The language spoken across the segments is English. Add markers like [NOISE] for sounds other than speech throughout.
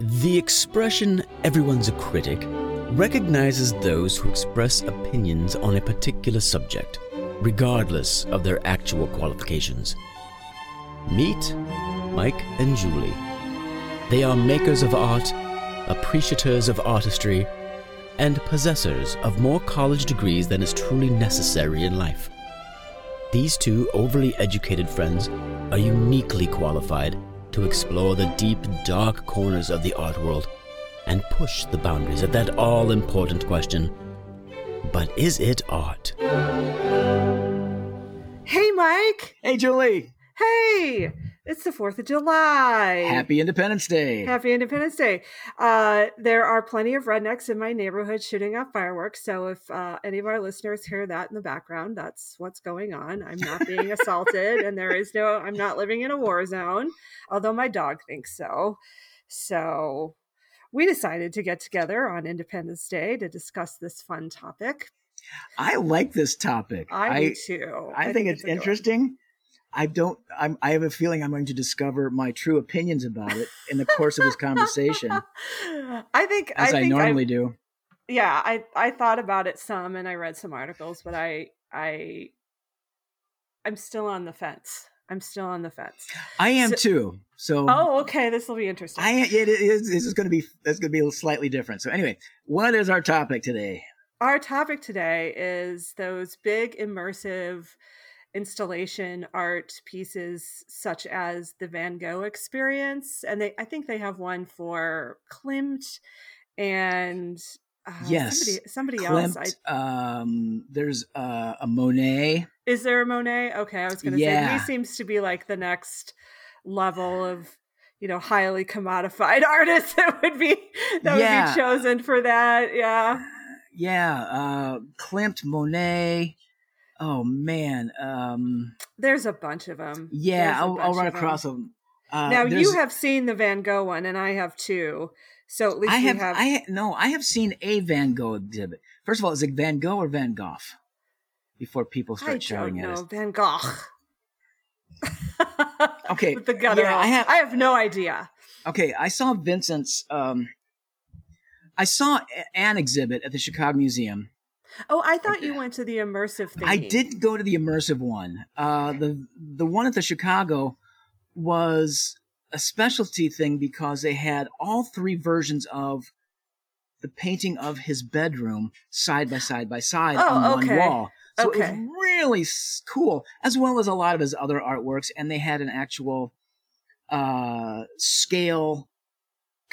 The expression everyone's a critic recognizes those who express opinions on a particular subject, regardless of their actual qualifications. Meet Mike and Julie. They are makers of art, appreciators of artistry, and possessors of more college degrees than is truly necessary in life. These two overly educated friends are uniquely qualified to explore the deep, dark corners of the art world and push the boundaries of that all important question but is it art? Hey, Mike. Hey, Julie. Hey, it's the 4th of July. Happy Independence Day. Happy Independence Day. Uh, there are plenty of rednecks in my neighborhood shooting off fireworks. So if uh, any of our listeners hear that in the background, that's what's going on. I'm not being [LAUGHS] assaulted, and there is no, I'm not living in a war zone, although my dog thinks so. So we decided to get together on Independence Day to discuss this fun topic. I like this topic. I, I do too. I, I think, think, it's, it's interesting. I don't. I'm, I have a feeling I'm going to discover my true opinions about it in the course of this conversation. [LAUGHS] I think, as I, think I normally I've, do. Yeah, I I thought about it some, and I read some articles, but I I I'm still on the fence. I'm still on the fence. I am so, too. So oh, okay, this will be interesting. I it is. This is going to be. It's going to be slightly different. So anyway, what is our topic today? Our topic today is those big immersive installation art pieces, such as the Van Gogh experience, and they. I think they have one for Klimt and uh, yes, somebody, somebody Klimt, else. I, um, there's uh, a Monet. Is there a Monet? Okay, I was going to yeah. say he seems to be like the next level of you know highly commodified [LAUGHS] artist that would be that yeah. would be chosen for that. Yeah, yeah. Uh, Klimt, Monet. Oh man, um, there's a bunch of them. Yeah, I'll, I'll, run across them. them. Uh, now you have seen the Van Gogh one, and I have too. So at least I have, have. I no, I have seen a Van Gogh exhibit. First of all, is it Van Gogh or Van Gogh? Before people start I shouting at us, Van Gogh. [LAUGHS] okay, With the gutter. Yeah, I have. I have no idea. Okay, I saw Vincent's. Um, I saw an exhibit at the Chicago Museum. Oh, I thought you went to the immersive thing. I did go to the immersive one. Uh, the the one at the Chicago was a specialty thing because they had all three versions of the painting of his bedroom side by side by side oh, on okay. one wall. So okay. it was really cool, as well as a lot of his other artworks. And they had an actual uh, scale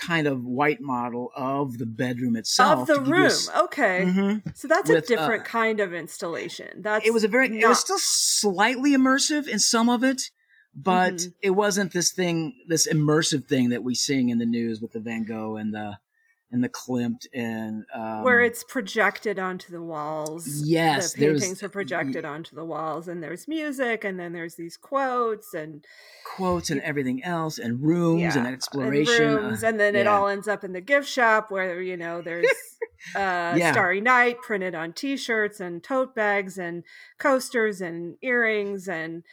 kind of white model of the bedroom itself of the room. A, okay, mm-hmm, so that's with, a different uh, kind of installation. That's it was a very not, it was still slightly immersive in some of it, but mm-hmm. it wasn't this thing, this immersive thing that we sing in the news with the Van Gogh and the and the Klimt and um, where it's projected onto the walls. Yes, the paintings are projected onto the walls, and there's music, and then there's these quotes and quotes and everything else, and rooms yeah, and exploration, and, rooms, uh, and then yeah. it all ends up in the gift shop where you know there's [LAUGHS] uh, yeah. Starry Night printed on T-shirts and tote bags and coasters and earrings and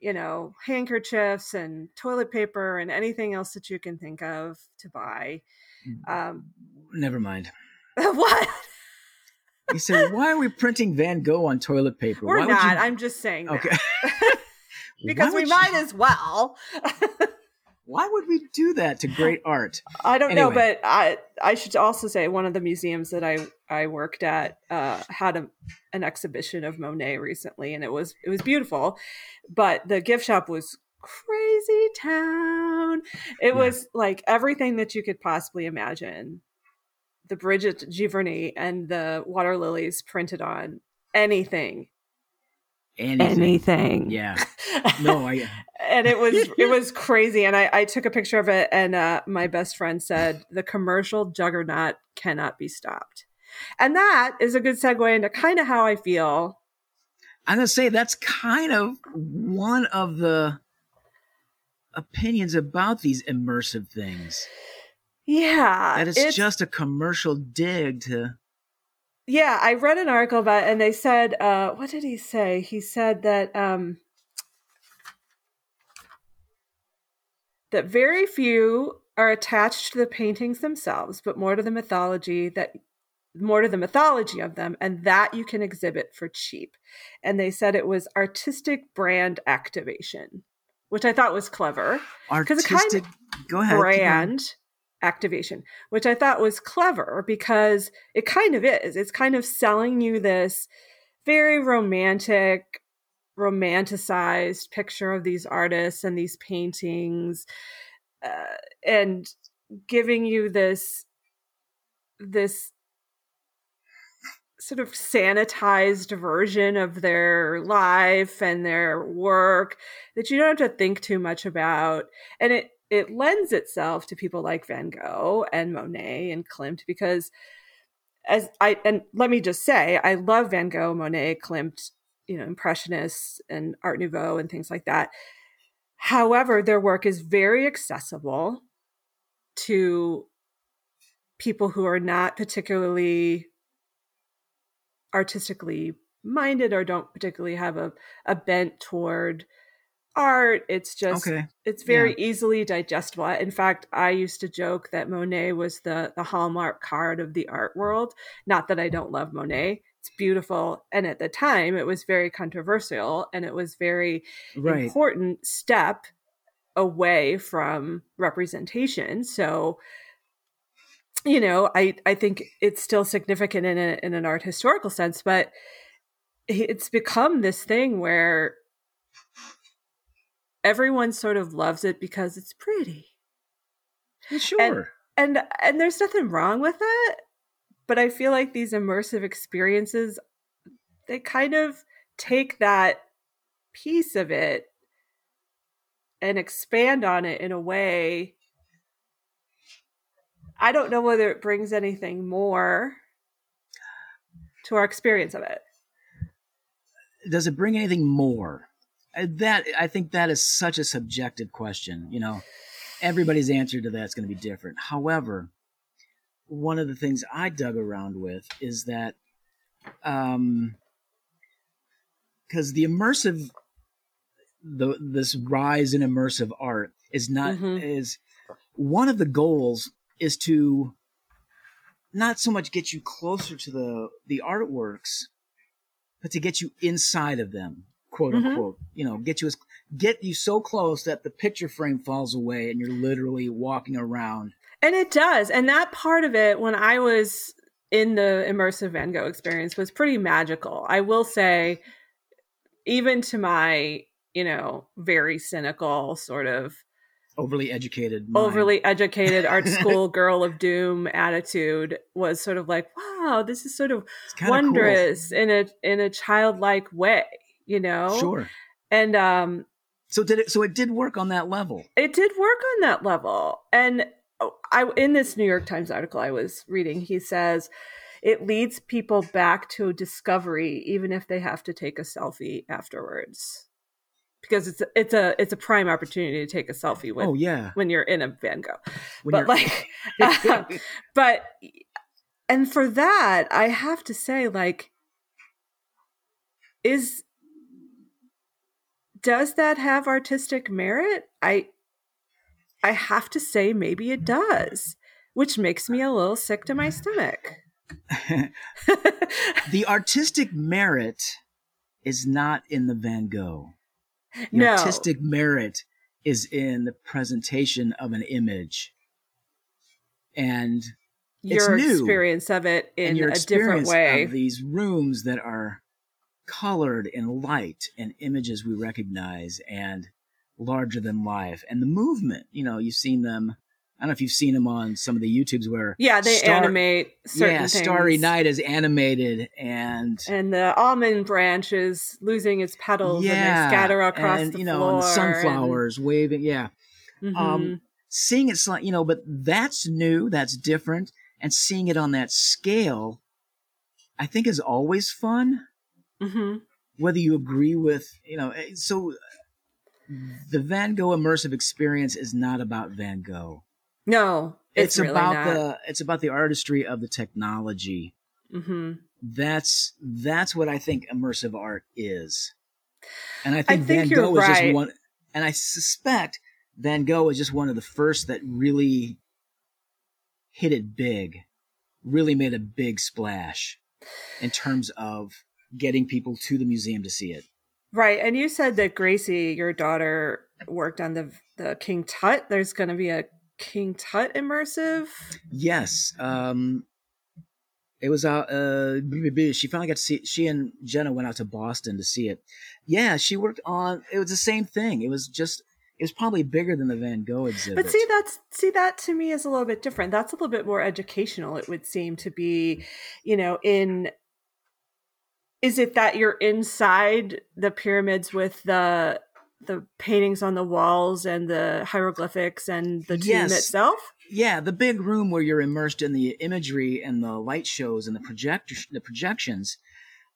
you know handkerchiefs and toilet paper and anything else that you can think of to buy um, Never mind. [LAUGHS] what? You said, why are we printing Van Gogh on toilet paper? We're why not. You... I'm just saying okay. [LAUGHS] because we you... might as well. [LAUGHS] why would we do that to great art? I don't anyway. know, but I I should also say one of the museums that I I worked at uh, had a, an exhibition of Monet recently, and it was it was beautiful, but the gift shop was crazy town. It yeah. was like everything that you could possibly imagine. The Bridge at Giverny and the water lilies printed on anything. Anything. anything. Yeah. [LAUGHS] No, I and it was it [LAUGHS] was crazy. And I, I took a picture of it and uh, my best friend said the commercial juggernaut cannot be stopped. And that is a good segue into kind of how I feel I'm gonna say that's kind of one of the opinions about these immersive things. Yeah. That it's, it's just a commercial dig to Yeah, I read an article about it and they said uh what did he say? He said that um that very few are attached to the paintings themselves, but more to the mythology that more to the mythology of them, and that you can exhibit for cheap. And they said it was artistic brand activation, which I thought was clever. Artistic, kind of go ahead. Brand activation, which I thought was clever because it kind of is. It's kind of selling you this very romantic, romanticized picture of these artists and these paintings, uh, and giving you this this sort of sanitized version of their life and their work that you don't have to think too much about and it it lends itself to people like Van Gogh and Monet and Klimt because as I and let me just say I love Van Gogh, Monet, Klimt, you know, impressionists and art nouveau and things like that. However, their work is very accessible to people who are not particularly artistically minded or don't particularly have a, a bent toward art. It's just Okay. it's very Yeah. easily digestible. In fact, I used to joke that Monet was the the hallmark card of the art world. Not that I don't love Monet. It's beautiful. And at the time it was very controversial and it was very Right. important step away from representation. So you know, I I think it's still significant in a in an art historical sense, but it's become this thing where everyone sort of loves it because it's pretty. Sure. And and there's nothing wrong with that, but I feel like these immersive experiences they kind of take that piece of it and expand on it in a way I don't know whether it brings anything more to our experience of it. Does it bring anything more? Uh, That I think that is such a subjective question. You know, everybody's answer to that is going to be different. However, one of the things I dug around with is that um because the immersive the this rise in immersive art is not Mhm. is one of the goals is to not so much get you closer to the the artworks but to get you inside of them quote Mhm. unquote you know get you as get you so close that the picture frame falls away and you're literally walking around And it does. And that part of it, when I was in the immersive Van Gogh experience, was pretty magical. I will say, even to my, you know, very cynical, sort of overly educated mind. overly educated art [LAUGHS] school girl of doom attitude, was sort of like, wow, this is sort of kinda cool. wondrous in a in a childlike way, you know? sure And um so did it so it did work on that level it did work on that level and oh, i in this new york times article i was reading he says it leads people back to discovery even if they have to take a selfie afterwards because it's a, it's a it's a prime opportunity to take a selfie with oh yeah. when you're in a van gogh. When but like [LAUGHS] uh, [LAUGHS] but and for that i have to say like is does that have artistic merit? I i have to say maybe it does which makes me a little sick to my stomach. [LAUGHS] The artistic merit is not in the Van Gogh. No artistic merit is in the presentation of an image. And it's your new. experience of it in a different way of these rooms that are colored in light and images we recognize and larger than life and the movement you know you've seen them i don't know if you've seen them on some of the youtubes where yeah they Star- animate certain yeah things. starry night is animated and and the almond branch is losing its petals yeah and they scatter across and the you know floor and the sunflowers waving yeah and- um, Mhm. seeing it sli- you know but that's new that's different and seeing it on that scale i think is always fun Mhm. whether you agree with you know eh, so the van gogh immersive experience is not about van gogh no it's, it's, really about not. the it's about the artistry of the technology Mhm. that's that's what i think immersive art is and i think, think van gogh is just one and i suspect Van Gogh is just one of the first that really hit it big, really made a big splash in terms of getting people to the museum to see it. Right. And you said that Gracie, your daughter, worked on the the King Tut. There's going to be a King Tut immersive. Yes. Um, it was out. Uh, she finally got to see. It. She and Jenna went out to Boston to see it. Yeah, she worked on. It was the same thing. It was just. It was probably bigger than the Van Gogh exhibit. But see, that's see that to me is a little bit different. That's a little bit more educational. It would seem to be, you know, in is it that you're inside the pyramids with the the paintings on the walls and the hieroglyphics and the tomb yes. itself? Yeah, the big room where you're immersed in the imagery and the light shows and the project the projections.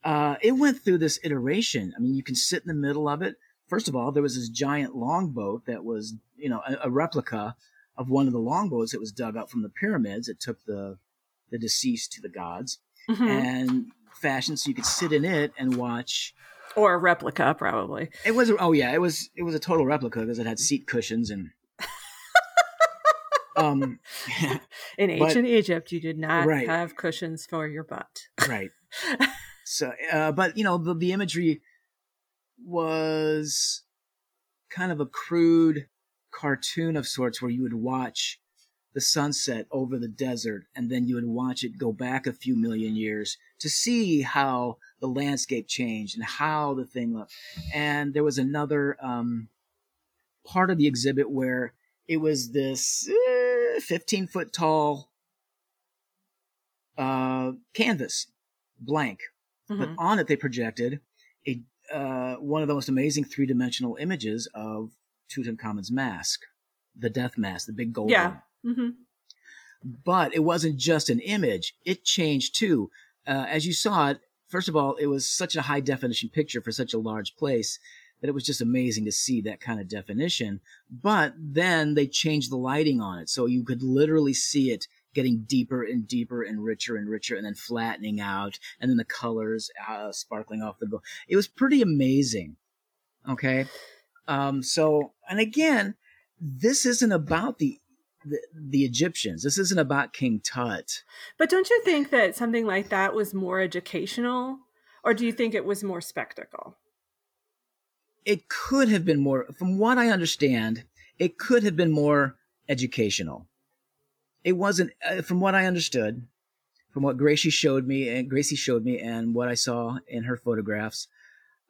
Uh, it went through this iteration. I mean, you can sit in the middle of it. First of all, there was this giant longboat that was, you know, a, a replica of one of the longboats that was dug up from the pyramids. It took the the deceased to the gods, mm-hmm. and fashion so you could sit in it and watch or a replica probably. It was oh yeah it was it was a total replica because it had seat cushions and [LAUGHS] um [LAUGHS] in ancient but, egypt you did not right. have cushions for your butt. Right. [LAUGHS] So uh, but you know the, the imagery was kind of a crude cartoon of sorts where you would watch the sunset over the desert, and then you would watch it go back a few million years to see how the landscape changed and how the thing looked. And there was another um, part of the exhibit where it was this uh, 15 foot tall uh, canvas, blank, mm-hmm. but on it they projected a uh, one of the most amazing three dimensional images of Tutankhamun's mask, the death mask, the big gold yeah. one. Mm-hmm. But it wasn't just an image, it changed too. Uh, as you saw it, first of all, it was such a high definition picture for such a large place that it was just amazing to see that kind of definition. But then they changed the lighting on it. So you could literally see it getting deeper and deeper and richer and richer and then flattening out and then the colors uh, sparkling off the gold. It was pretty amazing. Okay. Um, so, and again, this isn't about the the, the Egyptians. This isn't about King Tut. But don't you think that something like that was more educational, or do you think it was more spectacle? It could have been more, from what I understand, it could have been more educational. It wasn't, uh, from what I understood, from what Gracie showed me, and Gracie showed me, and what I saw in her photographs,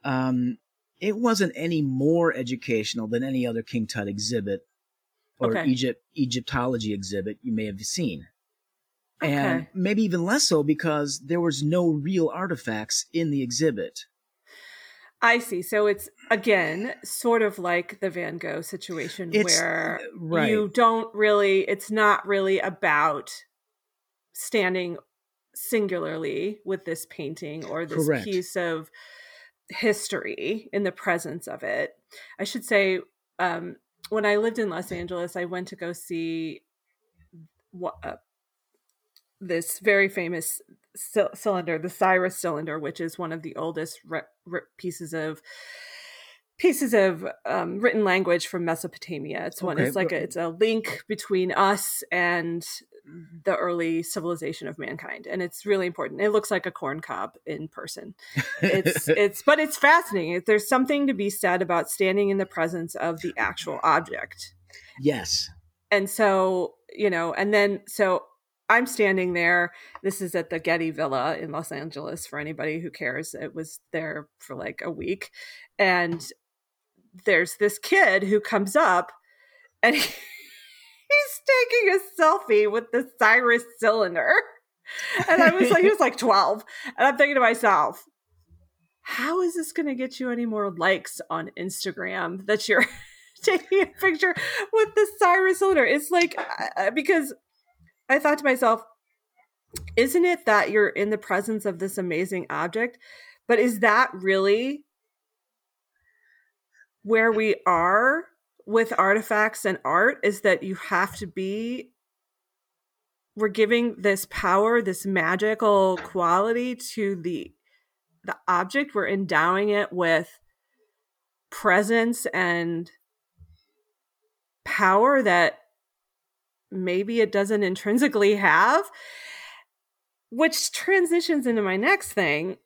um, it wasn't any more educational than any other King Tut exhibit or okay. Egypt Egyptology exhibit you may have seen. Okay. And maybe even less so because there was no real artifacts in the exhibit. I see. So it's again sort of like the Van Gogh situation it's, where right. you don't really it's not really about standing singularly with this painting or this Correct. piece of history in the presence of it. I should say um, when I lived in Los Angeles, I went to go see what uh, this very famous c- cylinder, the Cyrus cylinder, which is one of the oldest re- re- pieces of pieces of um, written language from Mesopotamia. It's one. Okay. It's like a, it's a link between us and the early civilization of mankind and it's really important it looks like a corn cob in person it's [LAUGHS] it's but it's fascinating there's something to be said about standing in the presence of the actual object yes and so you know and then so i'm standing there this is at the getty villa in los angeles for anybody who cares it was there for like a week and there's this kid who comes up and he, [LAUGHS] he's taking a selfie with the Cyrus cylinder. And I was like, he was like 12. And I'm thinking to myself, how is this going to get you any more likes on Instagram that you're [LAUGHS] taking a picture with the Cyrus cylinder? It's like, uh, uh, because I thought to myself, isn't it that you're in the presence of this amazing object? But is that really where we are with artifacts and art is that you have to be we're giving this power this magical quality to the the object. We're endowing it with presence and power that maybe it doesn't intrinsically have which transitions into my next thing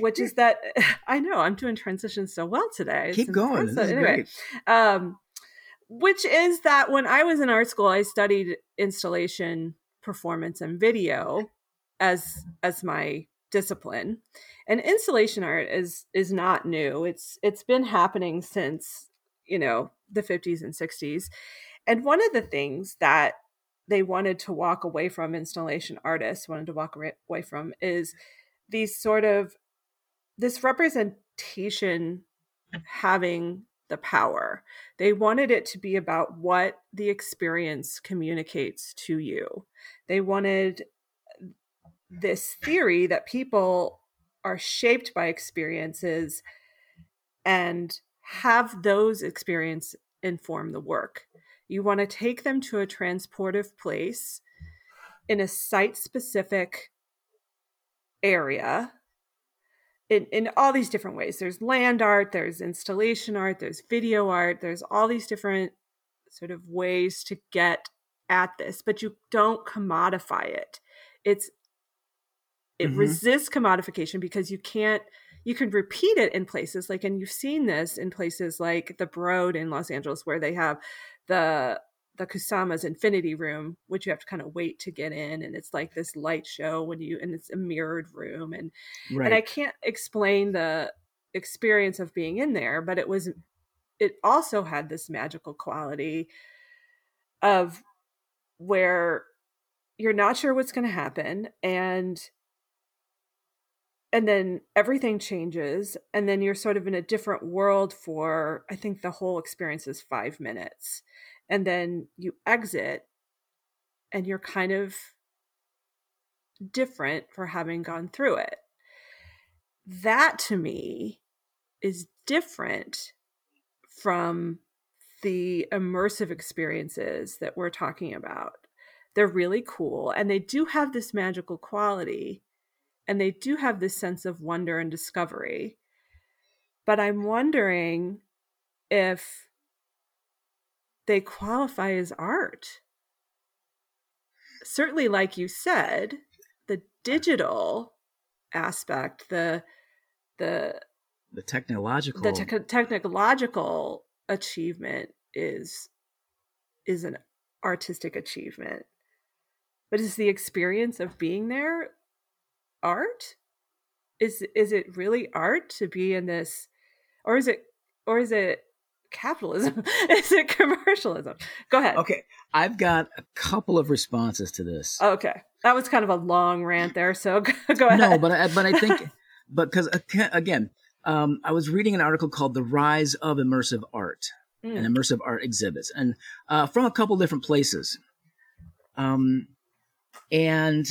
which is that [LAUGHS] i know i'm doing transitions so well today. Keep It's going. This is anyway great. um which is that when i was in art school i studied installation performance and video as as my discipline. And installation art is is not new. It's it's been happening since you know the 50s and 60s and one of the things that they wanted to walk away from installation artists wanted to walk away away from is these sort of this representation having the power. They wanted it to be about what the experience communicates to you. They wanted this theory that people are shaped by experiences and have those experience inform the work. You want to take them to a transportive place in a site specific area in, in all these different ways there's land art there's installation art there's video art there's all these different sort of ways to get at this but you don't commodify it it's it Mhm. resists commodification because you can't you can repeat it in places like and you've seen this in places like the broad in los angeles where they have the the kusama's infinity room which you have to kind of wait to get in and it's like this light show when you and it's a mirrored room and right and I can't explain the experience of being in there, but it was it also had this magical quality of where you're not sure what's going to happen and and then everything changes and then you're sort of in a different world for I think the whole experience is 5 minutes and then you exit and you're kind of different for having gone through it that to me is different from the immersive experiences that we're talking about. They're really cool and they do have this magical quality and they do have this sense of wonder and discovery. But I'm wondering if they qualify as art. Certainly, like you said, the digital aspect, the the the technological the te- technological achievement is is an artistic achievement but is the experience of being there art? Is is it really art to be in this or is it or is it capitalism? [LAUGHS] Is it commercialism? Go ahead. Okay i've got a couple of responses to this. Okay that was kind of a long rant there so [LAUGHS] go, go ahead. no but i but i think [LAUGHS] but because again um, i was reading an article called the rise of immersive art Mm. and immersive art exhibits and uh, from a couple different places. Um, and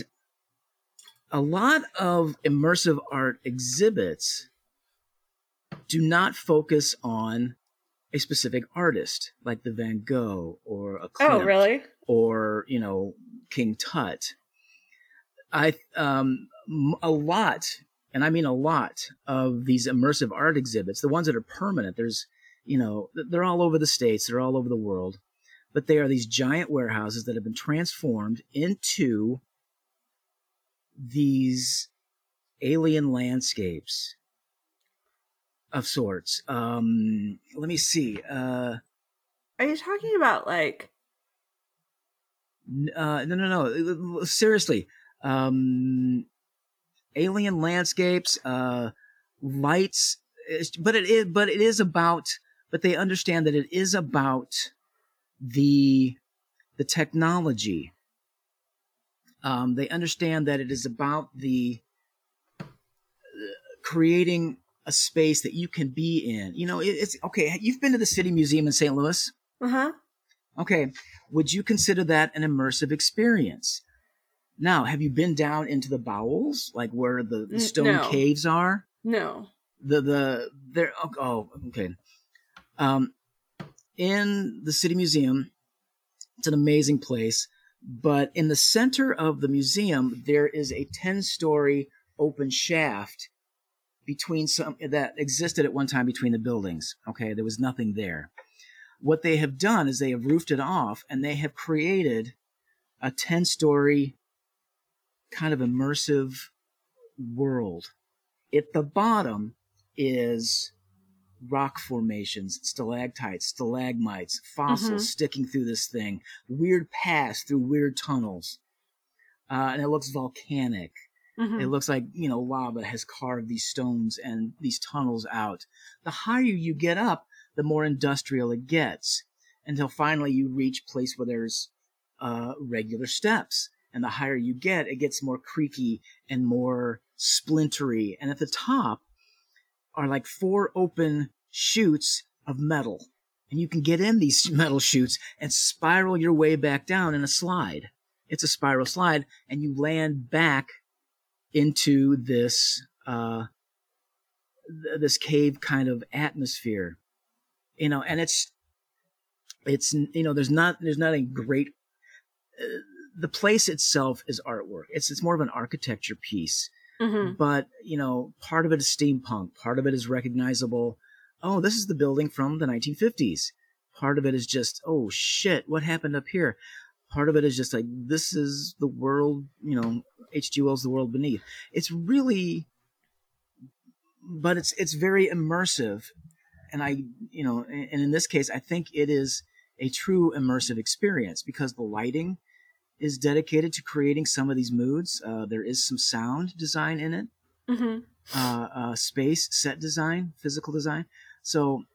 a lot of immersive art exhibits do not focus on a specific artist like the van gogh or a Klimt oh really? or you know king tut. I um a lot and i mean a lot of these immersive art exhibits the ones that are permanent there's you know they're all over the states they're all over the world but they are these giant warehouses that have been transformed into these alien landscapes of sorts um let me see uh are you talking about like uh, no, no, no. Seriously, um, alien landscapes, uh, lights, but it is, but it is about, but they understand that it is about the the technology. Um, they understand that it is about the uh, creating a space that you can be in. You know, it, it's okay. You've been to the City Museum in St. Louis. uh-huh Okay, would you consider that an immersive experience? Now, have you been down into the bowels, like where the, the stone no. caves are? no The the there. Oh, oh, okay. Um, in the City Museum, it's an amazing place. But in the center of the museum, there is a ten-story open shaft between some that existed at one time between the buildings. Okay, there was nothing there. what they have done is they have roofed it off and they have created a 10 story kind of immersive world. At the bottom is rock formations, stalactites, stalagmites, fossils Mhm. sticking through this thing, weird paths through weird tunnels. Uh, and it looks volcanic. Mhm. It looks like, you know, lava has carved these stones and these tunnels out. The higher you get up, the more industrial it gets until finally you reach a place where there's uh, regular steps. And the higher you get, it gets more creaky and more splintery. And at the top are like four open chutes of metal. And you can get in these [LAUGHS] metal chutes and spiral your way back down in a slide. It's a spiral slide, and you land back into this uh, th- this cave kind of atmosphere, you know. And it's it's you know there's not there's not a great uh, the place itself is artwork. It's it's more of an architecture piece, Mhm. but you know part of it is steampunk, part of it is recognizable. Oh, this is the building from the 1950s. Part of it is just oh shit, what happened up here? Part of it is just like this is the world, you know, H.G. Wells' The World Beneath. It's really, but it's it's very immersive, and I, you know, and in this case, I think it is a true immersive experience because the lighting is dedicated to creating some of these moods. Uh, there is some sound design in it, Mhm. uh, uh, space, set design, physical design. So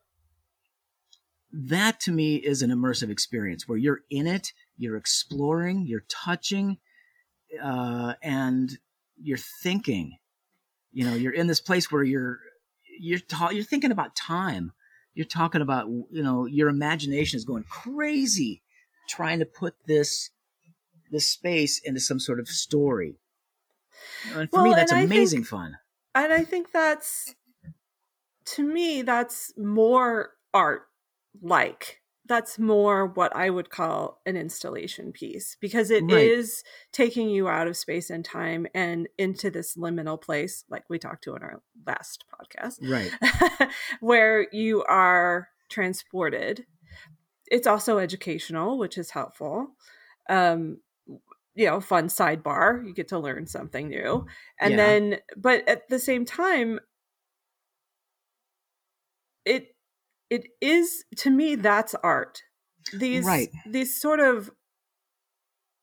that to me is an immersive experience where you're in it, you're exploring, you're touching, uh, and you're thinking. You know, you're in this place where you're you're ta- you're thinking about time. You're talking about you know your imagination is going crazy, trying to put this this space into some sort of story. And for me, that's I think- amazing fun. and I think that's to me that's more art like that's more what I would call an installation piece because it is Right. taking you out of space and time and into this liminal place like we talked to in our last podcast Right. [LAUGHS] where you are transported. It's also educational, which is helpful. Um, you know, fun sidebar. You get to learn something new. And Yeah. then, but at the same time, it it is to me that's art. These Right. these sort of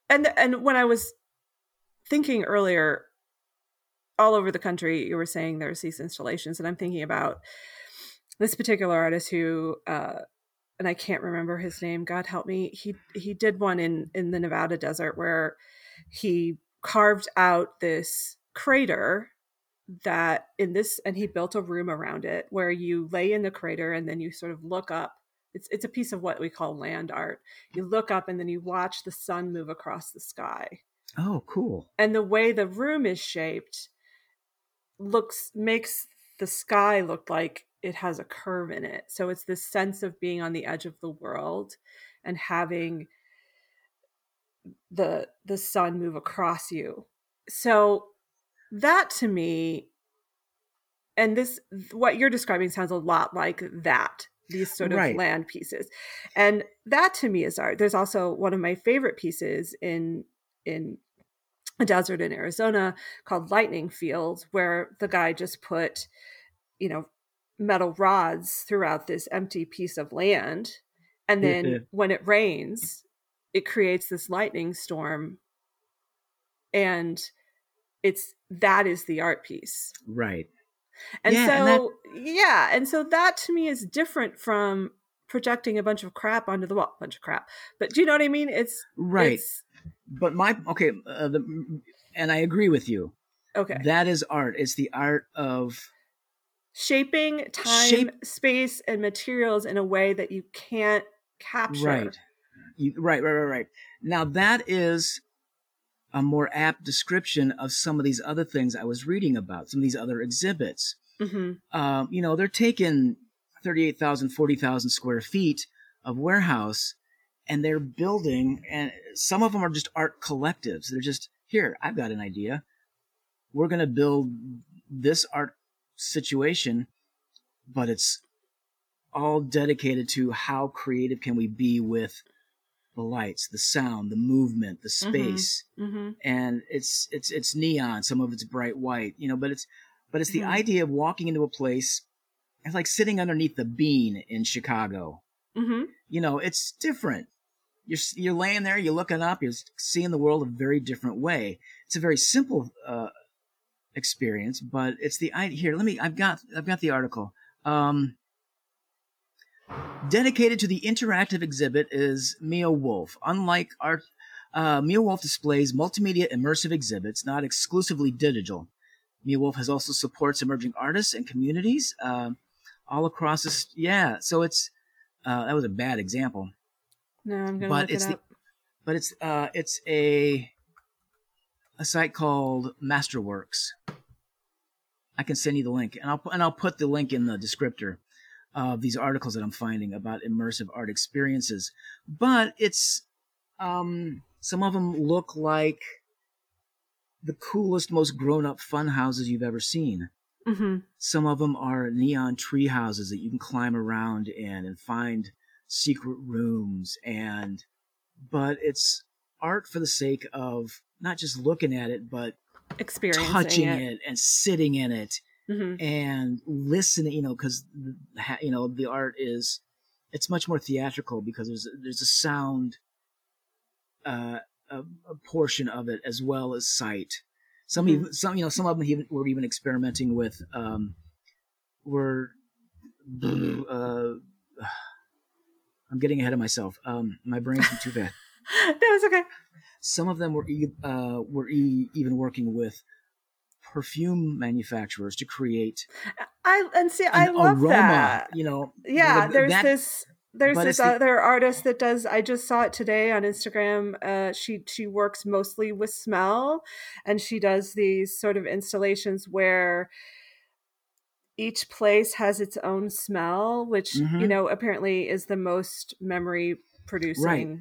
and and when I was thinking earlier all over the country you were saying there's these installations and i'm thinking about this particular artist who uh and i can't remember his name god help me he he did one in in the nevada desert where he carved out this crater that in this and he built a room around it where you lay in the crater and then you sort of look up. It's it's a piece of what we call land art. You look up and then you watch the sun move across the sky. Oh, cool. and the way the room is shaped looks makes the sky look like it has a curve in it. So it's this sense of being on the edge of the world and having the the sun move across you. So that to me and this what you're describing sounds a lot like that these sort of Right. land pieces. And that to me is art. There's also one of my favorite pieces in in a desert in arizona called lightning fields where the guy just put you know metal rods throughout this empty piece of land and then Yeah. when it rains it creates this lightning storm and it's that is the art piece Right. and Yeah, so and yeah and so that to me is different from projecting a bunch of crap onto the wall A bunch of crap but do you know what i mean it's Right. it's, But my okay, uh, the, and I agree with you. okay That is art. It's the art of shaping time Shape- space and materials in a way that you can't capture right. You, right, right, right, right. Now that is a more apt description of some of these other things I was reading about. Some of these other exhibits. hmm um, you know, they're taking 38,000, 40,000 square feet of warehouse and they're building, and some of them are just art collectives. They're just, here, I've got an idea. We're going to build this art situation, but it's all dedicated to how creative can we be with the lights, the sound, the movement, the Mm-hmm. space, hmm and it's it's it's neon. Some of it's bright white, you know, but it's but it's the Mhm. idea of walking into a place. It's like sitting underneath the bean in Chicago. hmm You know, it's different. You're you're laying there, you're looking up, you're seeing the world a very different way. It's a very simple uh, experience, but it's the I Here, let me. I've got I've got the article. Um, dedicated to the interactive exhibit is Meow Wolf. Unlike art, uh, Meow Wolf displays multimedia immersive exhibits, not exclusively digital. Meow Wolf has also supports emerging artists and communities um all across this. Yeah, so it's uh, that was a bad example No, I'm gonna But look it's it the- but it's uh it's a a site called Masterworks. I can send you the link, and I'll and I'll put the link in the descriptor of these articles that I'm finding about immersive art experiences. But it's um some of them look like the coolest, most grown-up fun houses you've ever seen. hmm Some of them are neon tree houses that you can climb around in and find secret rooms and but it's art for the sake of not just looking at it but Experiencing touching it. it. and sitting in it hmm and listening you know because you know the art is it's much more theatrical because there's there's a sound uh a, a portion of it as well as sight some Mhm. even some you know some of them even were even experimenting with um were [SIGHS] uh [SIGHS] i'm getting ahead of myself um my brain's too fast [LAUGHS] no, it's okay. some of them were e- uh, were e- even working with perfume manufacturers to create I and see, I love aroma. that. You know, Yeah, the- there's that- this there's this it's the- other artist that does I just saw it today on Instagram. Uh she she works mostly with smell and she does these sort of installations where each place has its own smell, which you Mhm. know apparently is the most memory producing It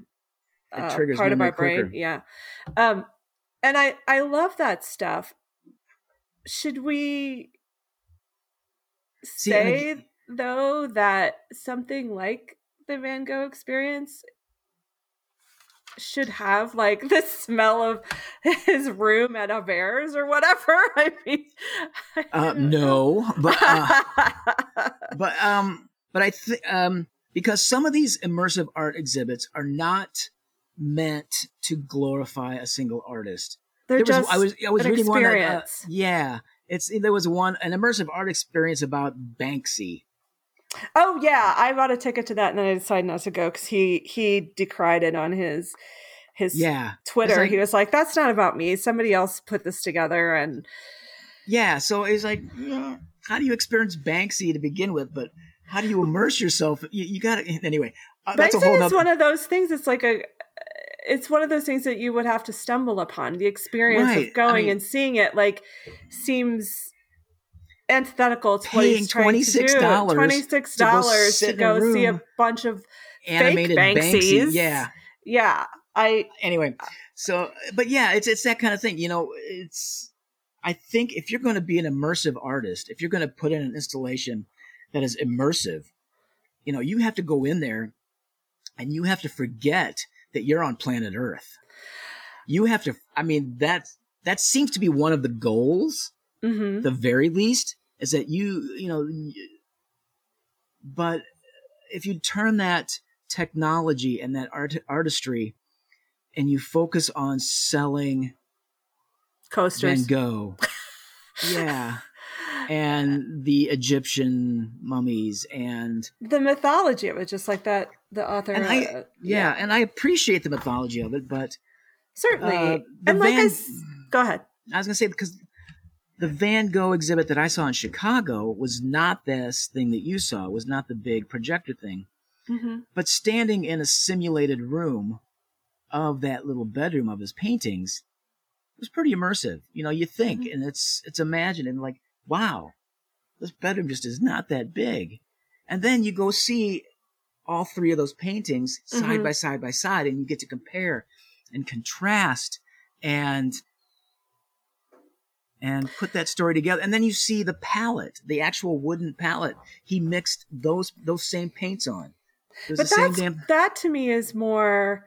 uh, part of our brain. Yeah. Um and I I love that stuff. Should we See, and say though that something like the Van Gogh experience should have like [LAUGHS] the smell of his room at Avers or whatever? [LAUGHS] I mean, I uh, no, but uh, [LAUGHS] but um, but I think um, because some of these immersive art exhibits are not meant to glorify a single artist. They're There was, just I was I was an reading one. That, uh, yeah, it's there was one an immersive art experience about Banksy. Oh yeah, I bought a ticket to that, and then I decided not to go because he he decried it on his his Yeah, Twitter. like- he was like, "That's not about me. Somebody else put this together." And Yeah, so it's like, yeah, how do you experience Banksy to begin with? But how do you immerse yourself? You, you got to anyway. Uh, that's a Banksy whole is one of those things. It's like a, it's one of those things that you would have to stumble upon. The experience Right, of going mean- and seeing it like seems antithetical to what Paying he's trying to do. $26 to go to go see a bunch of animated fake Banksy. Banksies. Yeah. yeah. I Anyway, so but yeah, it's it's that kind of thing. You know, it's. I think if you're going to be an immersive artist, if you're going to put in an installation that is immersive, you know, you have to go in there, and you have to forget that you're on planet Earth. You have to. I mean, that that seems to be one of the goals. hmm the very least is that you you know but if you turn that technology and that art artistry and you focus on selling coasters. Van Gogh [LAUGHS] yeah and the Egyptian mummies and the mythology of it, just like that. The author, And I- uh, yeah, and I appreciate the mythology of it but certainly. uh, and like I Van- go ahead. I was gonna say because the Van Gogh exhibit that I saw in Chicago was not this thing that you saw. Was not the big projector thing. hmm but standing in a simulated room of that little bedroom of his paintings was pretty immersive. You know, you think, and it's it's imagined, and like, wow, this bedroom just is not that big. And then you go see all three of those paintings side Mhm. by side by side, and you get to compare and contrast and and put that story together. And then you see the palette, the actual wooden palette. He mixed those those same paints on. But that's, damn... that to me is more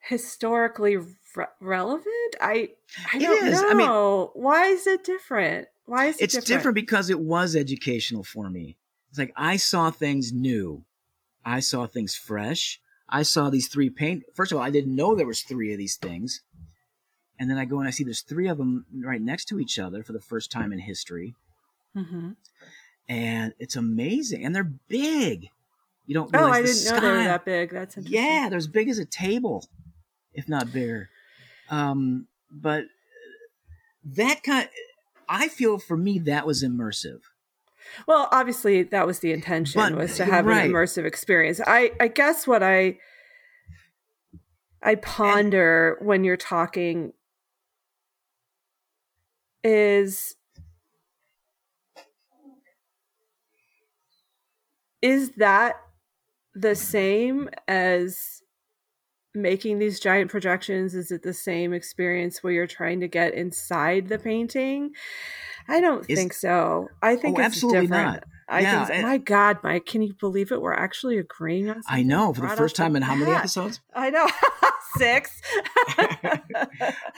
historically re- relevant. I I don't know. I mean, Why is it different? Why is it different? it's different? different because it was educational for me. It's like I saw things new. I saw things fresh. I saw these three paint. First of all, I didn't know there was three of these things, and then I go and I see there's three of them right next to each other for the first time in history, mm-hmm. and it's amazing. And they're big. You don't. Oh, I didn't know they were that big. That's interesting. Yeah, they're as big as a table, if not bigger. Um, but that kind, I feel for me that was immersive. Well, obviously that was the intention but, was to have right. an immersive experience. I I guess what I I ponder and, when you're talking is is that the same as making these giant projections is it the same experience where you're trying to get inside the painting i don't is, think so i think oh, it's absolutely different. not I yeah, think, my God, Mike, can you believe it? We're actually agreeing on I know for the first time in how many episodes? I know, [LAUGHS] six. [LAUGHS]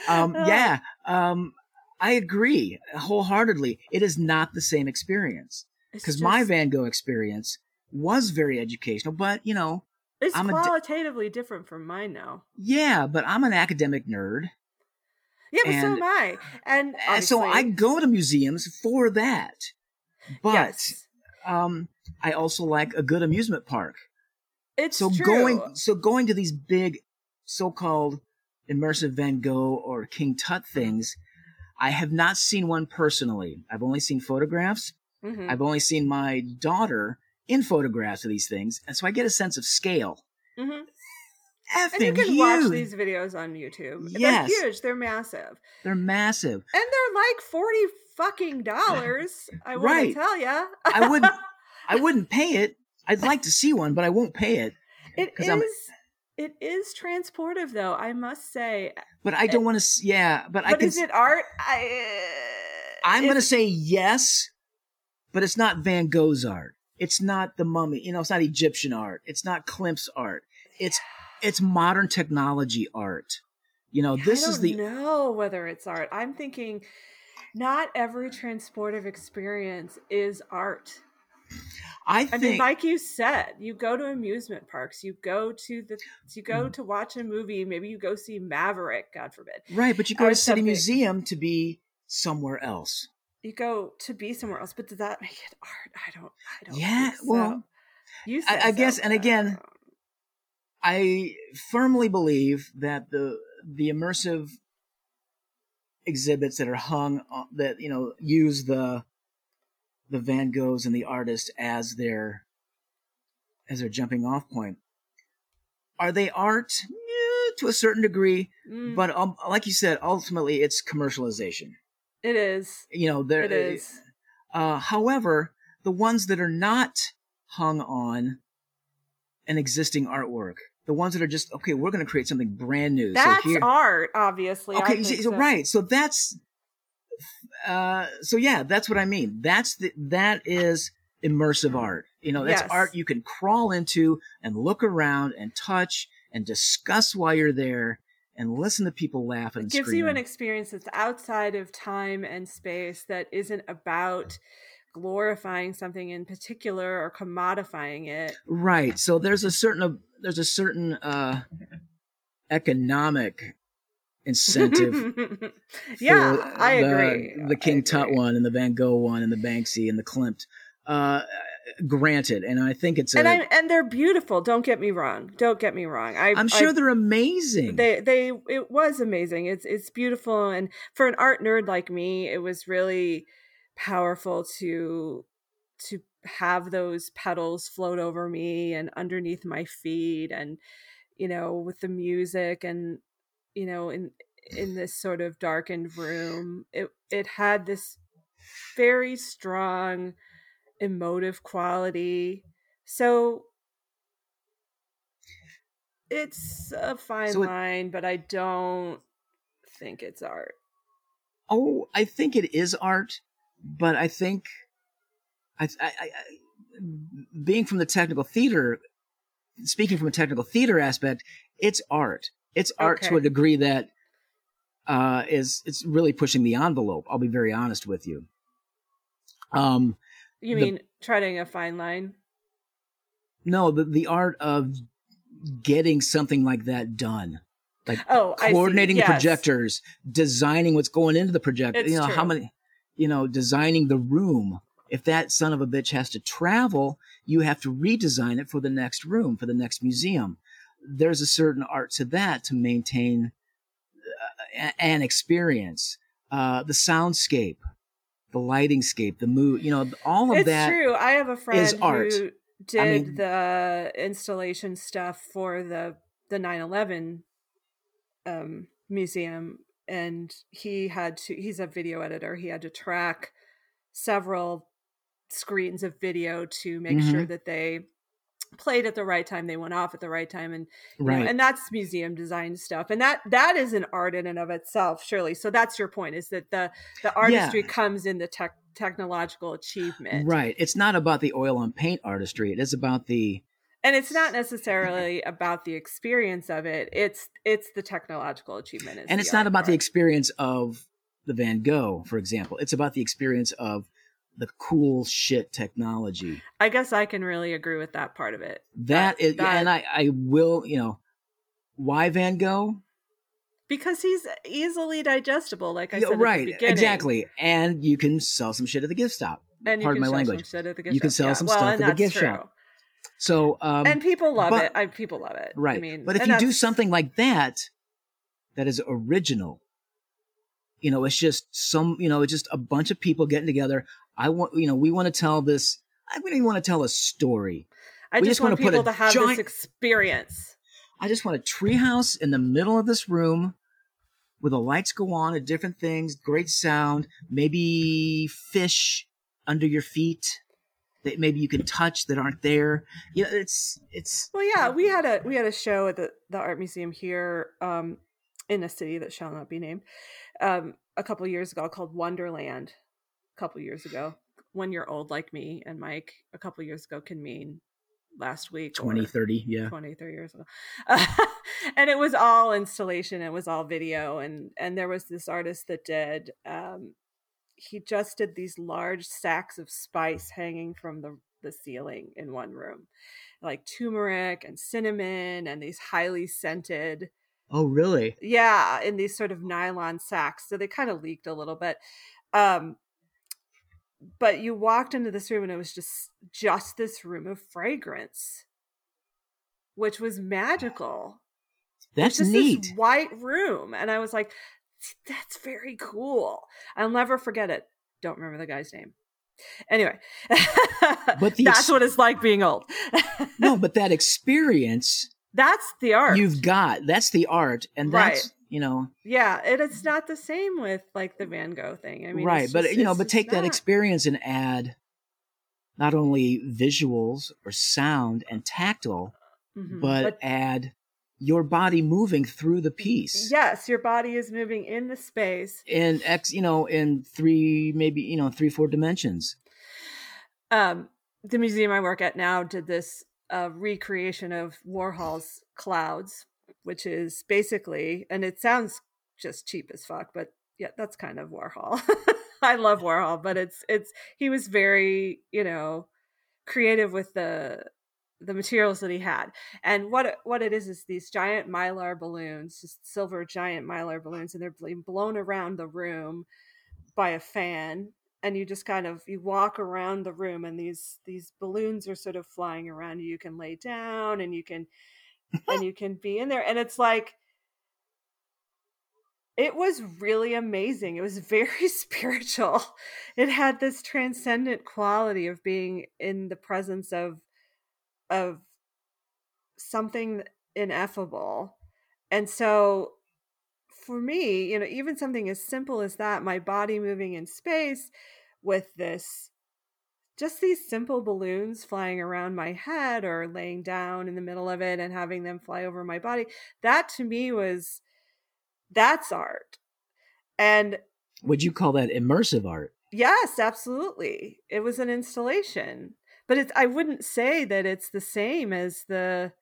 um, [LAUGHS] yeah, um, I agree wholeheartedly. It is not the same experience because my Van Gogh experience was very educational, but you know, it's I'm qualitatively di- different from mine now. Yeah, but I'm an academic nerd. Yeah, but and, so am I. And, and so I go to museums for that. But yes. um, I also like a good amusement park. It's so true. going so going to these big so-called immersive Van Gogh or King Tut things. I have not seen one personally. I've only seen photographs. Mm-hmm. I've only seen my daughter in photographs of these things, and so I get a sense of scale. Mm-hmm. Effing and you can huge. watch these videos on YouTube. Yes. They're huge. They're massive. They're massive. And they're like 40 fucking dollars. I want right. to tell you. I wouldn't [LAUGHS] I wouldn't pay it. I'd like to see one, but I won't pay it. It is I'm, it is transportive though, I must say. But I don't want to yeah, but, but I can is it art? I I'm going to say yes, but it's not Van Gogh's art. It's not the mummy, you know, it's not Egyptian art. It's not Klimt's art. It's [SIGHS] it's modern technology art. You know, this is the I don't know whether it's art. I'm thinking not every transportive experience is art. I, think, I mean, like you said, you go to amusement parks, you go to the, you go mm. to watch a movie. Maybe you go see Maverick, God forbid. Right, but you go to City Museum to be somewhere else you go to be somewhere else, but does that make it art? I don't. I don't. Yeah. So. Well, you. I, I guess, and again, I firmly believe that the the immersive exhibits that are hung that you know use the the Van Goghs and the artist as their as their jumping off point. Are they art? Yeah, to a certain degree, mm. but um, like you said, ultimately it's commercialization. It is. You know, there it is. Uh, however, the ones that are not hung on an existing artwork, the ones that are just okay, we're going to create something brand new. That's so here, art, obviously. Okay, so, so. right. So that's uh, so yeah, that's what I mean. That's the that is immersive art. You know, that's yes. art you can crawl into and look around and touch and discuss while you're there and listen to people laugh and it gives scream. you an experience that's outside of time and space that isn't about glorifying something in particular or commodifying it. Right so there's a certain there's a certain uh economic incentive [LAUGHS] yeah i the, agree the king tut one and the van gogh one and the banksy and the klimt. Uh granted and i think it's a, and I, and they're beautiful don't get me wrong don't get me wrong. I, i'm sure I, they're amazing. They they it was amazing. It's it's beautiful and for an art nerd like me it was really powerful to to have those petals float over me and underneath my feet and you know with the music and you know in in [SIGHS] this sort of darkened room. It it had this very strong emotive quality. So it's a fine so it, line, but I don't think it's art. Oh, I think it is art, but I think I, I, I being from the technical theater, speaking from a technical theater aspect, it's art. It's art Okay. to a degree that uh, is it's really pushing the envelope. I'll be very honest with you. Um, You The- mean treading a fine line? no, the the art of getting something like that done, like Oh, coordinating Yes. the projectors, designing what's going into the projector. It's you know how many, you know, designing the room. If that son of a bitch has to travel, you have to redesign it for the next room, for the next museum. There's a certain art to that to maintain uh, an experience. Uh, the soundscape, the lighting scape, the mood, you know, all of It's that. true. I have a friend art. who did I mean- the installation stuff for the the 9/11 um, museum, and he had to. He's a video editor. He had to track several screens of video to make Mm-hmm. sure that they played at the right time they went off at the right time and you know, and that's museum design stuff and that that is an art in and of itself surely so that's your point is that the the artistry comes in the tech technological achievement Right. It's not about the oil and paint artistry. It is about the and it's not necessarily about the experience of it it's it's the technological achievement and it's not about the experience of the Van Gogh, for example. It's about the experience of the cool shit technology. i guess i can really agree with that part of it That That- is, that- and I, I will, you know, why Van Gogh? because he's easily digestible like i Yeah, said right, at the beginning. exactly. And you can sell some shit at the gift shop. and you Pardon can my sell language. some shit at the gift You can shop. sell Yeah, some well, stuff at the gift true. shop. So, um, and people love but- it. I people love it. right. I mean, but if you do something like that, that is original. You know, it's just some, you know, it's just a bunch of people getting together. I want, you know, we want to tell this. I really want to tell a story. I just, just want people to have giant- this experience. I just want a treehouse in the middle of this room where the lights go on at different things, great sound, maybe fish under your feet that maybe you can touch that aren't there. You know, it's it's Well, yeah, we had a we had a show at the the art museum here um, in a city that shall not be named um, a couple years ago called Wonderland. Couple years ago, when you're old like me and Mike, a couple years ago can mean last week or 20, 30, yeah. 20 30 years ago [LAUGHS] and it was all installation it was all video and and there was this artist that did um he just did these large sacks of spice hanging from the the ceiling in one room like turmeric and cinnamon and these highly scented Oh, really? yeah in these sort of nylon sacks so they kind of leaked a little bit um but you walked into this room and it was just just this room of fragrance which was magical. That's just neat. this white room. And i was like that's very cool. I'll never forget it. Don't remember the guy's name. Anyway. But [LAUGHS] that's ex- what it's like being old. No, [LAUGHS] but that experience that's the art. you've got, that's the art. And that's, Right. You know, yeah and it's not the same with like the van gogh thing i mean right. it's But, you know, but just take that not. experience and add not only visuals or sound and tactile, Mhm. but, add your body moving through the piece. yes your body is moving in the space In X, you know, in three, maybe, you know, three, four dimensions. um the museum i work at now did this uh, recreation of warhol's clouds which is basically and it sounds just cheap as fuck but yeah that's kind of warhol. [LAUGHS] I love warhol but it's it's he was very you know creative with the the materials that he had. And what what it is is these giant mylar balloons just silver giant mylar balloons and they're being blown around the room by a fan and you just kind of you walk around the room and these these balloons are sort of flying around you. You can lay down and you can and you can be in there and it's like it was really amazing. It was very [LAUGHS] spiritual. It had this transcendent quality of being in the presence of of something ineffable. And so for me you know even something as simple as that my body moving in space with this just these simple balloons flying around my head or laying down in the middle of it and having them fly over my body that to me was That's art. And would you call that immersive art? Yes, absolutely. It was an installation. But it's I wouldn't say that it's the same as the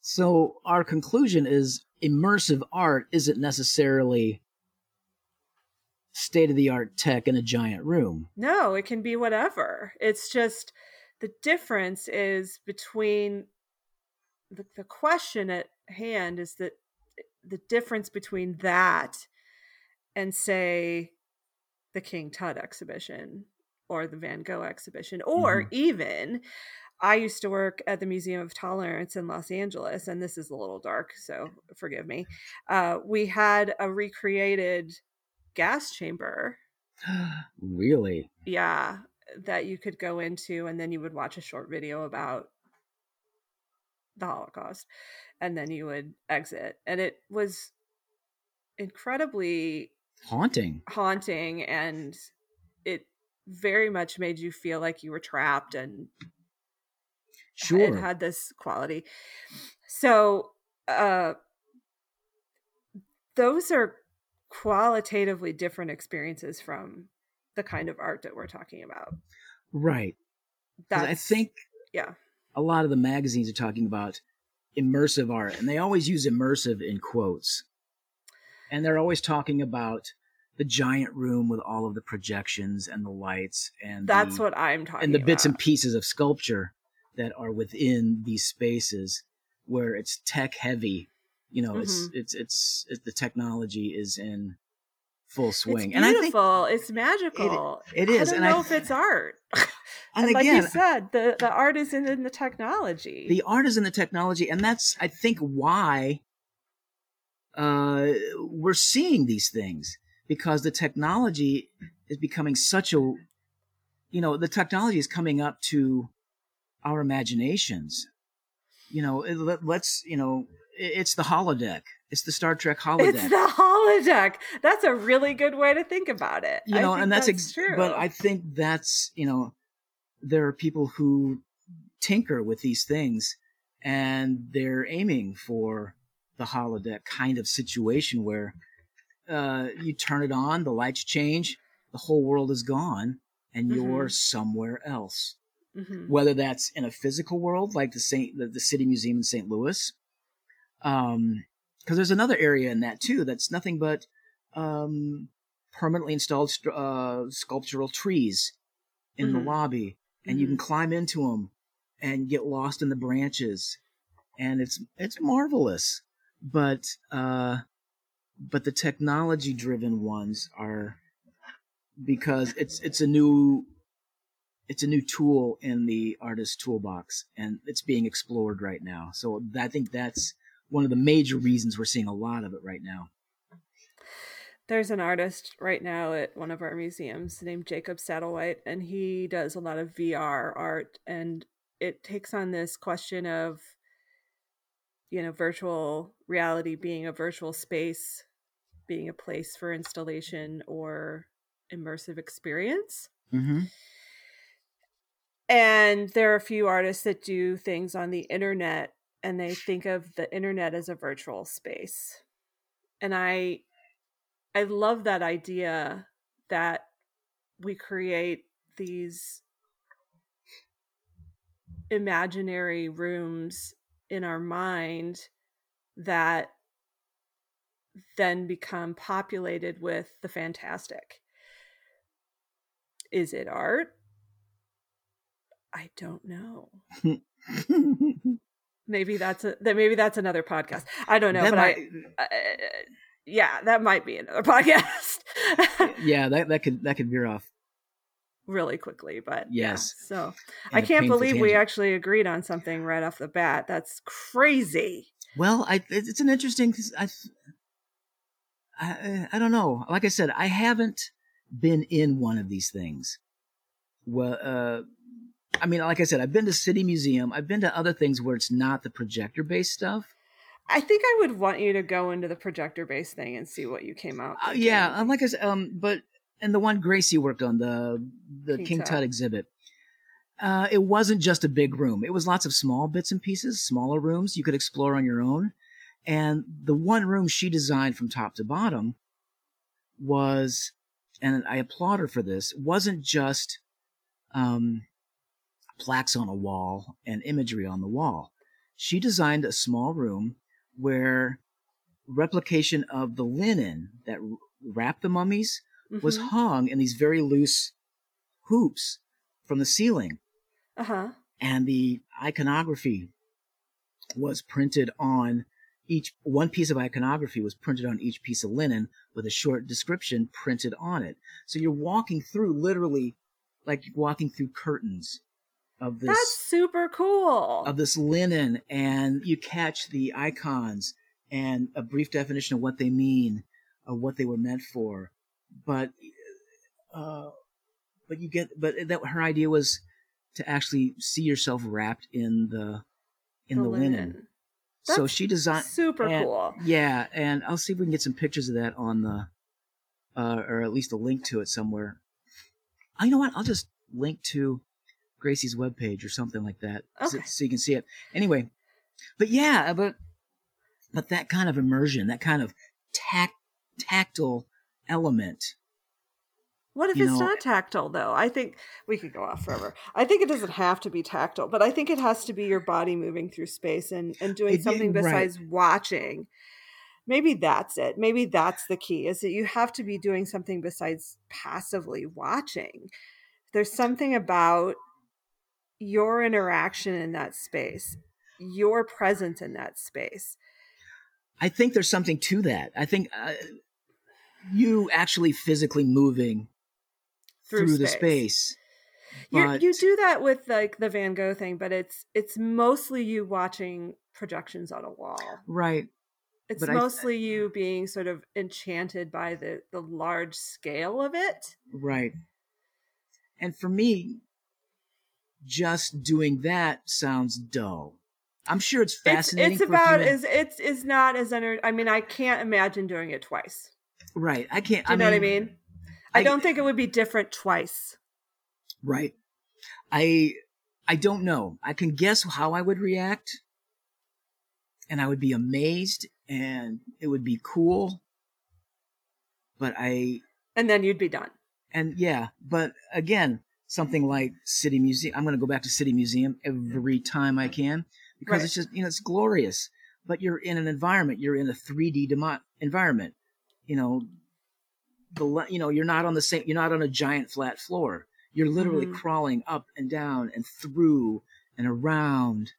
So our conclusion is immersive art isn't necessarily state of the art tech in a giant room. No, it can be whatever. It's just the difference is between the, the question at hand is that the difference between that and say the King Tut exhibition or the Van Gogh exhibition or mm-hmm. even I used to work at the Museum of Tolerance in Los Angeles, and this is a little dark, so forgive me. Uh, we had a recreated gas chamber. [GASPS] really? Yeah, that you could go into, and then you would watch a short video about the Holocaust, and then you would exit. And it was incredibly haunting. Haunting, and it very much made you feel like you were trapped and sure it had this quality so uh those are qualitatively different experiences from the kind of art that we're talking about right That's, i think yeah a lot of the magazines are talking about immersive art and they always use immersive in quotes and they're always talking about the giant room with all of the projections and the lights and that's the, what i'm talking about. and the bits about. and pieces of sculpture that are within these spaces where it's tech heavy you know mm-hmm. it's, it's, it's it's the technology is in full swing. It's and i think it's magical. It, it is i don't and know I, if it's art. [LAUGHS] And, and again, like you said the the art is in, in the technology. The art is in the technology and that's i think why uh we're seeing these things because the technology is becoming such a you know the technology is coming up to our imaginations. You know, let, us you know, it's the holodeck. It's the Star Trek holodeck. It's the holodeck. That's a really good way to think about it. You know, and that's, that's ex- true. But I think that's you know, there are people who tinker with these things, and they're aiming for the holodeck kind of situation where uh, you turn it on, the lights change, the whole world is gone, and mm-hmm. you're somewhere else. Mm-hmm. Whether that's in a physical world, like the Saint, the, the City Museum in St. Louis, um, because there's another area in that too that's nothing but um, permanently installed uh, sculptural trees in mm-hmm. the lobby, and mm-hmm. you can mm-hmm. climb into them and get lost in the branches, and it's it's marvelous. But uh, but the technology driven ones are because it's it's a new it's a new tool in the artist toolbox and it's being explored right now. So I think that's one of the major reasons we're seeing a lot of it right now. There's an artist right now at one of our museums named Jacolby Satterwhite, and he does a lot of VR art. And it takes on this question of, you know, virtual reality being a virtual space, being a place for installation or immersive experience. Mm-hmm. And there are a few artists that do things on the internet and they think of the internet as a virtual space. And I I love that idea that we create these imaginary rooms in our mind that then become populated with the fantastic. Is it art? I don't know. [LAUGHS] maybe that's a that maybe that's another podcast. I don't know, that but might, I, uh, yeah, that might be another [LAUGHS] podcast. yeah, that that could that could veer off really quickly, but yes. Yeah, so I can't believe tangent. we actually agreed on something right off the bat. That's crazy. Well, I it's an interesting. I, I I don't know. Like I said, I haven't been in one of these things. Well, uh, I mean, like I said, I've been to City Museum. I've been to other things where it's not the projector based stuff. I think I would want you to go into the projector based thing and see what you came out. Uh, yeah, um, like I said, um, but and the one Gracie worked on the the King, King Tut. Tut exhibit, uh, it wasn't just a big room. It was lots of small bits and pieces, smaller rooms you could explore on your own. And the one room she designed from top to bottom was, and I applaud her for this, wasn't just um, plaques on a wall and imagery on the wall. She designed a small room where replication of the linen that wrapped the mummies was Mhm. hung in these very loose hoops from the ceiling uh-huh. and the iconography was printed on each one piece of iconography was printed on each piece of linen with a short description printed on it so you're walking through literally like walking through curtains of this That's super cool. of this linen and you catch the icons and a brief definition of what they mean of what they were meant for. But uh but you get but that her idea was to actually see yourself wrapped in the in the, linen, so That's she designed super and- cool. yeah and i'll see if we can get some pictures of that on the uh or at least a link to it somewhere. Oh, you know what? I'll just link to gracie's webpage or something like that so- Okay. so you can see it anyway but yeah but but that kind of immersion that kind of tact tactile element What if you it's know- not tactile though? I think we could go off forever. I think it doesn't have to be tactile, but I think it has to be your body moving through space and and doing It- something right. besides watching. Maybe that's it. Maybe that's the key is that you have to be doing something besides passively watching. There's something about your interaction in that space, your presence in that space. i think there's something to that i think uh, you actually physically moving Through through, the space. space you you do that with like the Van Gogh thing, but it's it's mostly you watching projections on a wall. right It's But I- mostly you being sort of enchanted by the the large scale of it. Right. And for me, just doing that sounds dull. I'm sure it's It's fascinating. it's a about as it's is not as enter. I mean, I can't imagine doing it twice. right. I can't. Do you know what I mean? I, I- don't think it would be different twice. Right. I I don't know. I can guess how I would react, and I would be amazed, and it would be cool. But I And then you'd be done. and yeah, but again, something like City Museum. I'm going to go back to City Museum every time I can because Right. it's just you know it's glorious. But you're in an environment. You're in a 3D demo- environment. You know, the you know you're not on the same. You're not on a giant flat floor. You're literally Mhm. crawling up and down and through and around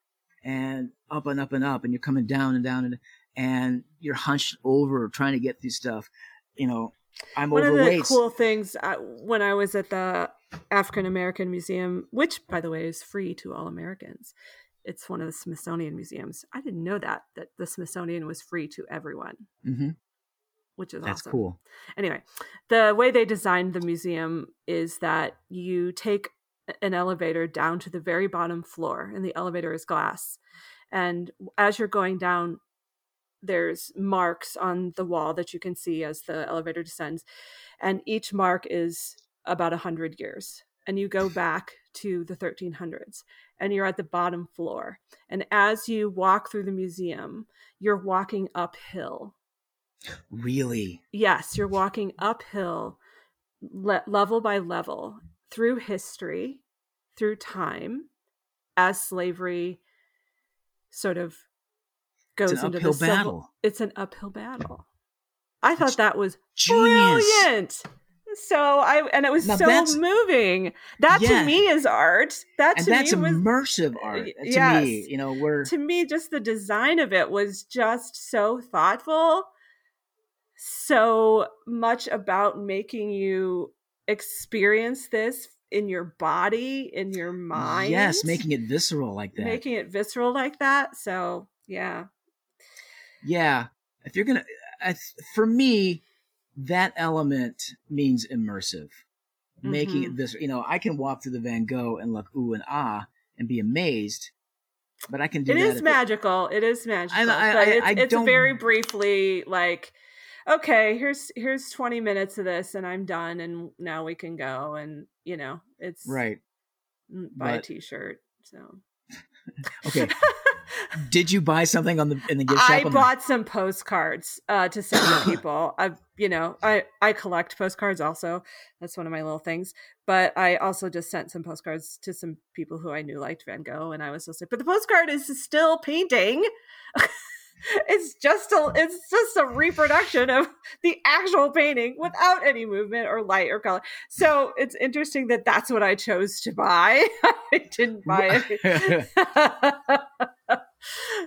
and up and up and up, and you're coming down and down and and you're hunched over trying to get through stuff. You know, I'm One of the cool things uh, when I was at the African American Museum, which by the way is free to all Americans, it's one of the Smithsonian museums. I didn't know that that the Smithsonian was free to everyone, hmm which is That's awesome. cool. Anyway, the way they designed the museum is that you take an elevator down to the very bottom floor, and the elevator is glass. And as you're going down, there's marks on the wall that you can see as the elevator descends, and each mark is about 100 years. And you go back to the 1300s, and you're at the bottom floor. And as you walk through the museum, you're walking uphill Really? yes, you're walking uphill le- level by level through history, through time, as slavery sort of goes It's an into uphill the civil- battle. It's an uphill battle. I thought that was Genius. brilliant. So I and it was Now so moving. That Yeah. to me is art. That And to that's me was immersive art to yes. me. You know, we're to me just the design of it was just so thoughtful so much about making you experience this in your body in your mind yes, making it visceral like that. making it visceral like that so yeah yeah, if you're gonna, I, for me, that element means immersive. Making it Mhm. visceral. You know, I can walk through the Van Gogh and look ooh and ah and be amazed, but I can do it is magical it is magical I- but I- it's, I it's very briefly like okay here's here's 20 minutes of this and i'm done and now we can go and you know it's Right. mm, buy a But- t-shirt so [LAUGHS] Okay. [LAUGHS] Did you buy something on the in the gift shop? I on the- bought some postcards uh, to send to people. I, you know, I I collect postcards also. That's one of my little things. But I also just sent some postcards to some people who I knew liked Van Gogh, and I was just like, but the postcard is still painting. [LAUGHS] it's just a it's just a reproduction of the actual painting without any movement or light or color. So it's interesting that that's what I chose to buy. [LAUGHS] I didn't buy it. [LAUGHS]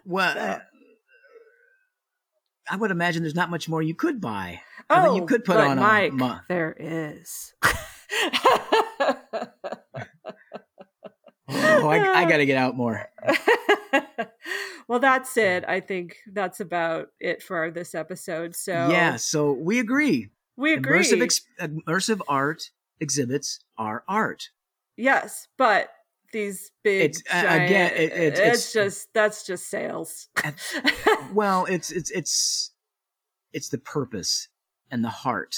well, uh, I would imagine there's not much more you could buy. Oh, you could put on a Mike, mo- there is. [LAUGHS] Oh, I, I got to get out more. [LAUGHS] well, that's it. I think that's about it for this episode. So Yeah, so we agree. we agree. Immersive, ex- immersive art exhibits are art. yes, but these big It's, giant, again, it- it- it's, it's- just that's just sales. [LAUGHS] Well, it's it's it's it's the purpose and the heart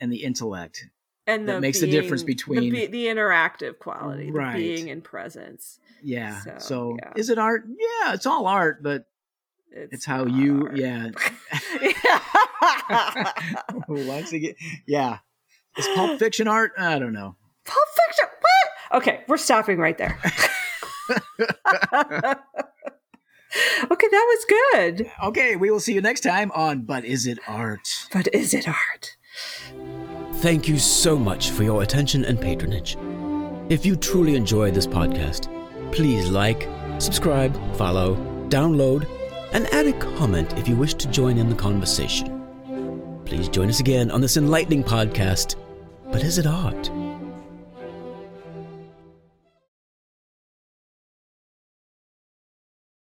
and the intellect. and that the makes the difference between- the, the interactive quality, Right. the being in presence. Yeah. So, So, yeah. is it art? Yeah, it's all art, but it's how you art. yeah. Yeah. Once again, yeah. Is Pulp Fiction art? I don't know. Pulp Fiction. What? Okay, we're stopping right there. [LAUGHS] okay, that was good. Okay, we will see you next time on But Is It Art? But is it art? Thank you so much for your attention and patronage. If you truly enjoy this podcast, please like, subscribe, follow, download, and add a comment if you wish to join in the conversation. Please join us again on this enlightening podcast. But is it art?